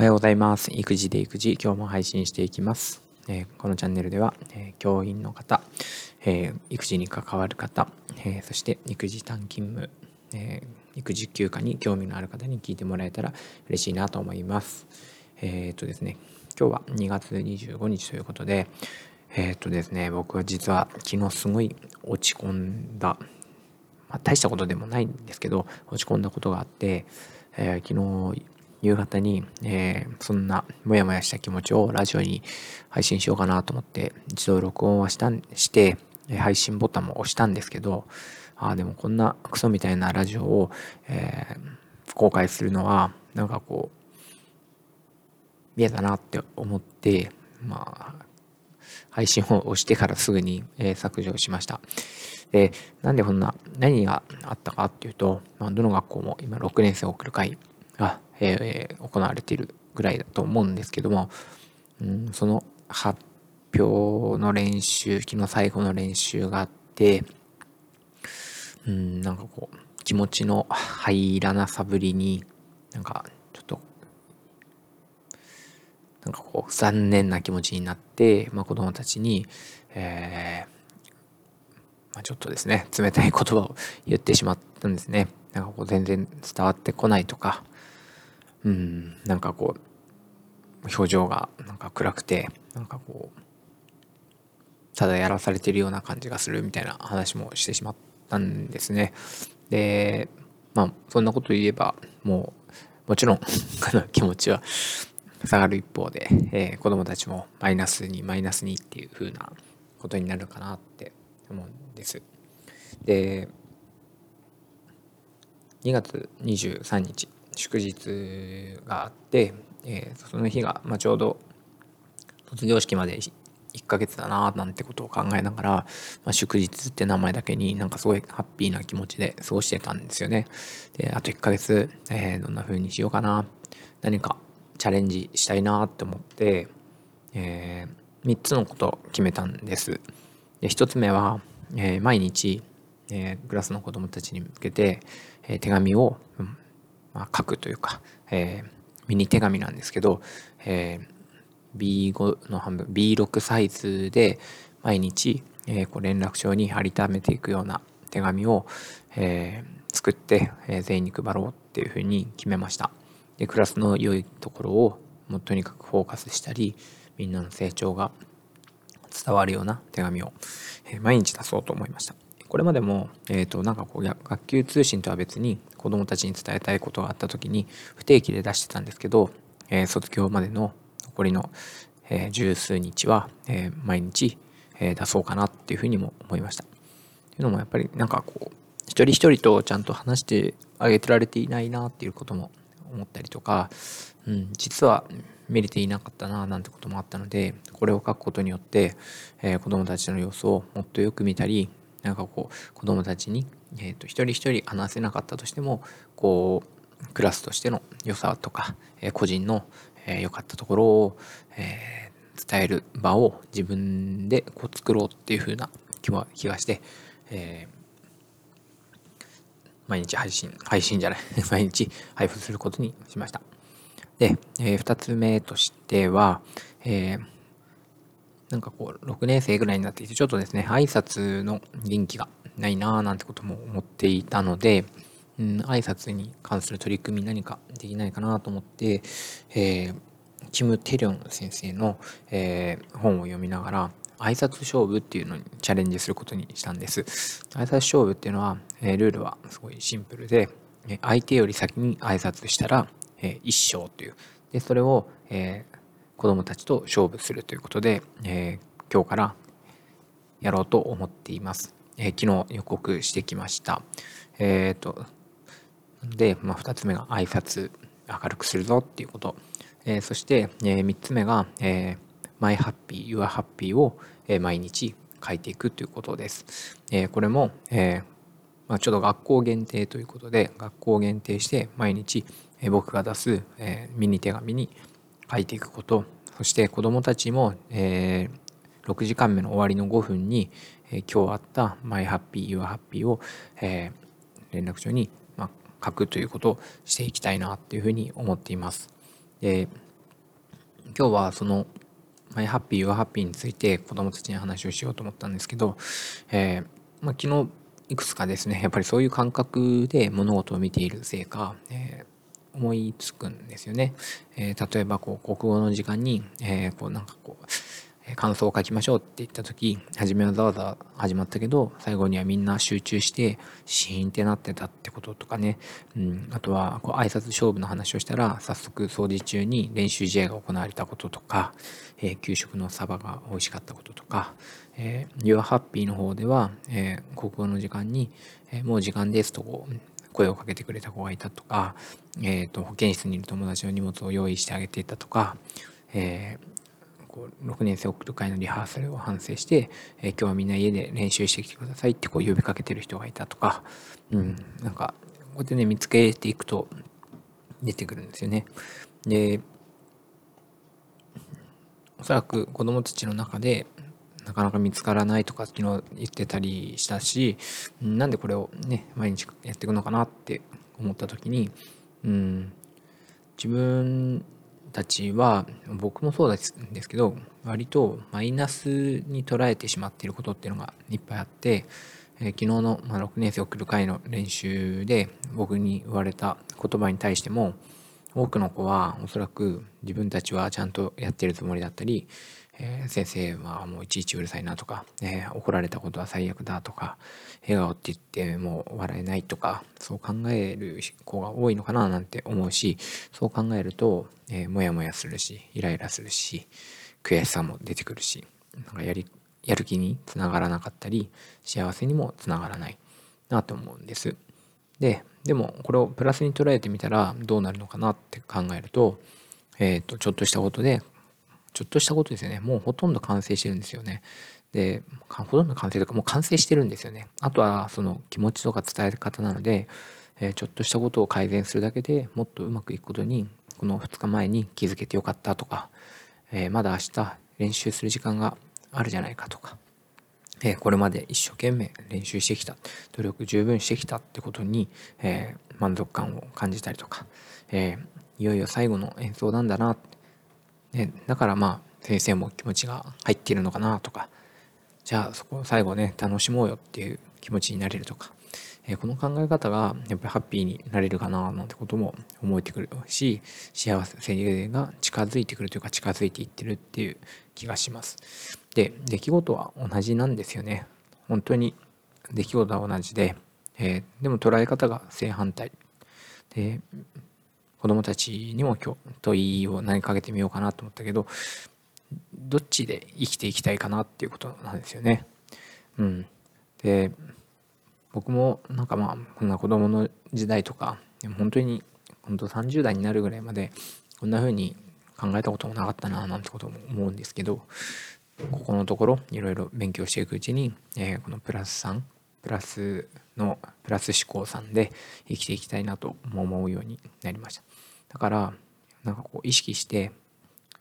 おはようございます。育児で育児、今日も配信していきます。えー、このチャンネルでは、えー、教員の方、えー、育児に関わる方、えそして育児短勤務、え育児休暇に興味のある方に聞いてもらえたら嬉しいなと思います。えっとですね、今日は2月25日ということで、えっとですね、僕は実は昨日すごい落ち込んだ、まあ、大したことでもないんですけど、落ち込んだことがあって、え昨日夕方に、えー、そんなモヤモヤした気持ちをラジオに配信しようかなと思って一度録音はしたして、配信ボタンも押したんですけど、ああ、でもこんなクソみたいなラジオを、えー、公開するのは、なんかこう、嫌だなって思って、まあ、配信を押してからすぐに、えー、削除しました。で、なんでこんな、何があったかっていうと、まあ、どの学校も今6年生を送る会がえー、行われているぐらいだと思うんですけども、うん、その発表の練習昨日最後の練習があってうんなんかこう気持ちの入らなさぶりになんかちょっとなんかこう残念な気持ちになって、まあ、子供たちに、えーまあ、ちょっとですね冷たい言葉を言ってしまったんですね。なんかこう全然伝わってこないとか、うんなんかこう表情がなんか暗くてなんかこうただやらされてるような感じがするみたいな話もしてしまったんですね。でまあそんなこと言えばもうもちろん 気持ちは下がる一方で、えー、子供たちもマイナスにマイナスにっていう風なことになるかなって思うんです。で2月23日祝日があって、えー、その日が、まあ、ちょうど卒業式まで1ヶ月だななんてことを考えながら、まあ、祝日って名前だけになんかすごいハッピーな気持ちで過ごしてたんですよね。であと1ヶ月、えー、どんな風にしようかな何かチャレンジしたいなって思って、えー、3つのことを決めたんです。で1つ目は、えー、毎日、えー、クラスの子どもたちに向けて、え、手紙を、うんまあ、書くというか、えー、ミニ手紙なんですけど、えー、B5 の半分 B6 サイズで毎日、えー、こう連絡帳に貼りためていくような手紙を、えー、作って、えー、全員に配ろうっていうふうに決めました。でクラスの良いところをもうとにかくフォーカスしたりみんなの成長が伝わるような手紙を、えー、毎日出そうと思いました。これまでも、えーと、なんかこう学級通信とは別に子どもたちに伝えたいことがあった時に不定期で出してたんですけど、えー、卒業までの残りの、えー、十数日は、えー、毎日、え出そうかなっていうふうにも思いました。というのもやっぱりなんかこう一人一人とちゃんと話してあげてられていないなっていうことも思ったりとか、うん、実は見れていなかったななんてこともあったのでこれを書くことによって、えー、子どもたちの様子をもっとよく見たりなんかこう子どもたちに、えーと、一人一人話せなかったとしてもこうクラスとしての良さとか、えー、個人の良、えー、かったところを、えー、伝える場を自分でこう作ろうっていう風な気は気がして、え毎日配信配信じゃない 毎日配布することにしました。で、え2つ目としては、えーなんかこう、6年生ぐらいになっていて、ちょっとですね、挨拶の元気がないなぁなんてことも思っていたので、うん、挨拶に関する取り組み何かできないかなと思って、えー、キム・テリョン先生の、えー、本を読みながら、挨拶勝負っていうのにチャレンジすることにしたんです。挨拶勝負っていうのは、えー、ルールはすごいシンプルで、相手より先に挨拶したら、えー、一勝という。で、それを、えー、子どもたちと勝負するということで、えー、今日からやろうと思っています。えー、昨日予告してきました。えっ、ー、と、で、まあ、2つ目が挨拶明るくするぞっていうこと。えー、そして、えー、3つ目が、えー、マイハッピー、ユアハッピーを、えー、毎日書いていくということです。えー、これも、えーまあ、ちょっと学校限定ということで、学校限定して毎日、え、僕が出す、え、ミニ手紙に書いていくことそして子どもたちも、えー、6時間目の終わりの5分に、えー、今日あった「マイハッピー・ユアハッピーを」えー、連絡帳に、まあ、書くということをしていきたいなっていうふうに思っています。で今日はその My Happy、Your Happy について子供たちに話をしようと思ったんですけど、えー、まあ、昨日いくつかですねやっぱりそういう感覚で物事を見ているせいか、えー、思いつくんですよね。えー、例えばこう国語の時間に、えこうなんかこう感想を書きましょうって言った時初めはざわざわ始まったけど最後にはみんな集中してシーンってなってたってこととかね、うん、あとはこう挨拶勝負の話をしたら早速掃除中に練習試合が行われたこととか、え、給食のサバが美味しかったこととか、えー、Your Happy の方では、え、国語の時間に、え、もう時間ですとこう声をかけてくれた子がいたとか、えーと、保健室にいる友達の荷物を用意してあげていたとか、えー、こう6年生送る会のリハーサルを反省して、えー、今日はみんな家で練習してきてくださいってこう呼びかけてる人がいたとか、うん、なんかこうやってね見つけていくと出てくるんですよね。でおそらく子どもたちの中でなかなか見つからないとか昨日言ってたりしたしなんでこれをね毎日やっていくのかなって思った時に、うん、自分たちは僕もそうですけど割とマイナスに捉えてしまっていることっていうのがいっぱいあって、えー、昨日の、まあ、6年生送る会の練習で僕に言われた言葉に対しても多くの子はおそらく自分たちはちゃんとやってるつもりだったりえー、先生はもういちいちうるさいなとか、えー、怒られたことは最悪だとか笑顔って言ってもう笑えないとかそう考える子が多いのかななんて思うしそう考えると、えー、モヤモヤするしイライラするし悔しさも出てくるしなんかやりやる気につながらなかったり幸せにもつながらないなと思うんです。ででもこれをプラスに捉えてみたらどうなるのかなって考えると,、えーとちょっとしたことでちょっとしたことですよね。もうほとんど完成してるんですよね。で、ほとんど完成とかもう完成してるんですよね。あとはその気持ちとか伝え方なので、え、ちょっとしたことを改善するだけでもっとうまくいくことに、この2日前に気づけてよかったとか、えー、まだ明日練習する時間があるじゃないかとか、えー、これまで一生懸命練習してきた、努力十分してきたってことに、え満足感を感じたりとか、えいよいよ最後の演奏なんだなってね、だからまあ先生も気持ちが入っているのかなとかじゃあそこを最後ね楽しもうよっていう気持ちになれるとか、えー、この考え方がやっぱりハッピーになれるかななんてことも思えてくるし幸せが近づいてくるというか近づいていってるっていう気がします。で出来事は同じなんですよね。本当に出来事は同じで、えー、でも捉え方が正反対で子供たちにも今日問いを投げかけてみようかなと思ったけどどっちで生きていきたいかなっていうことなんですよね。うん、で僕もなんかまあこんな子供の時代とか本当に本当30代になるぐらいまでこんな風に考えたこともなかったななんてことも思うんですけどここのところいろいろ勉強していくうちに、えー、このプラス3プラスのプラス思考さんで生きていきたいなと思うようになりました。だからなんかこう意識して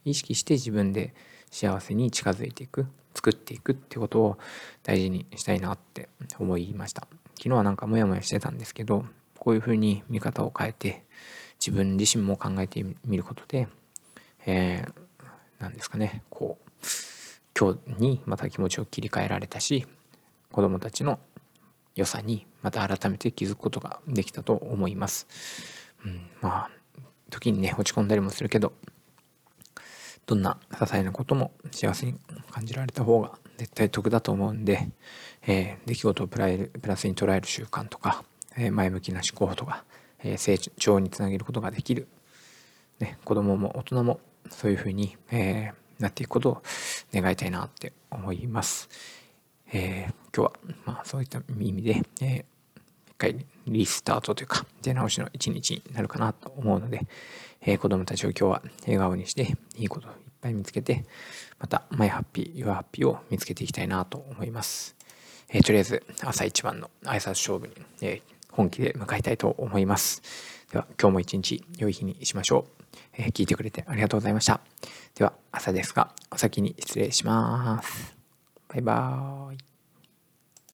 意識して自分で幸せに近づいていく作っていくってことを大事にしたいなって思いました昨日はなんかモヤモヤしてたんですけどこういうふうに見方を変えて自分自身も考えてみることで、えー、何ですかねこう今日にまた気持ちを切り替えられたし子供たちの良さにまた改めて気づくことができたと思います。うん、まあ時にね落ち込んだりもするけどどんな些細なことも幸せに感じられた方が絶対得だと思うんで、えー、出来事をプラプラスに捉える習慣とか、えー、前向きな思考とか、えー、成長につなげることができる、ね、子供も大人もそういうふうに、えなっていくことを願いたいなって思います。え今日は、まあ、そういった意味で、え回リスタートというか出直しの一日になるかなと思うので、えー、子供たちを今日は笑顔にしていいこといっぱい見つけてまたマイハッピー、ユアハッピーを見つけていきたいなと思います。えー、とりあえず朝一番の挨拶勝負に、えー、本気で向かいたいと思います。では今日も一日良い日にしましょう。えー、聞いてくれてありがとうございました。では朝ですがお先に失礼します。バイバーイ。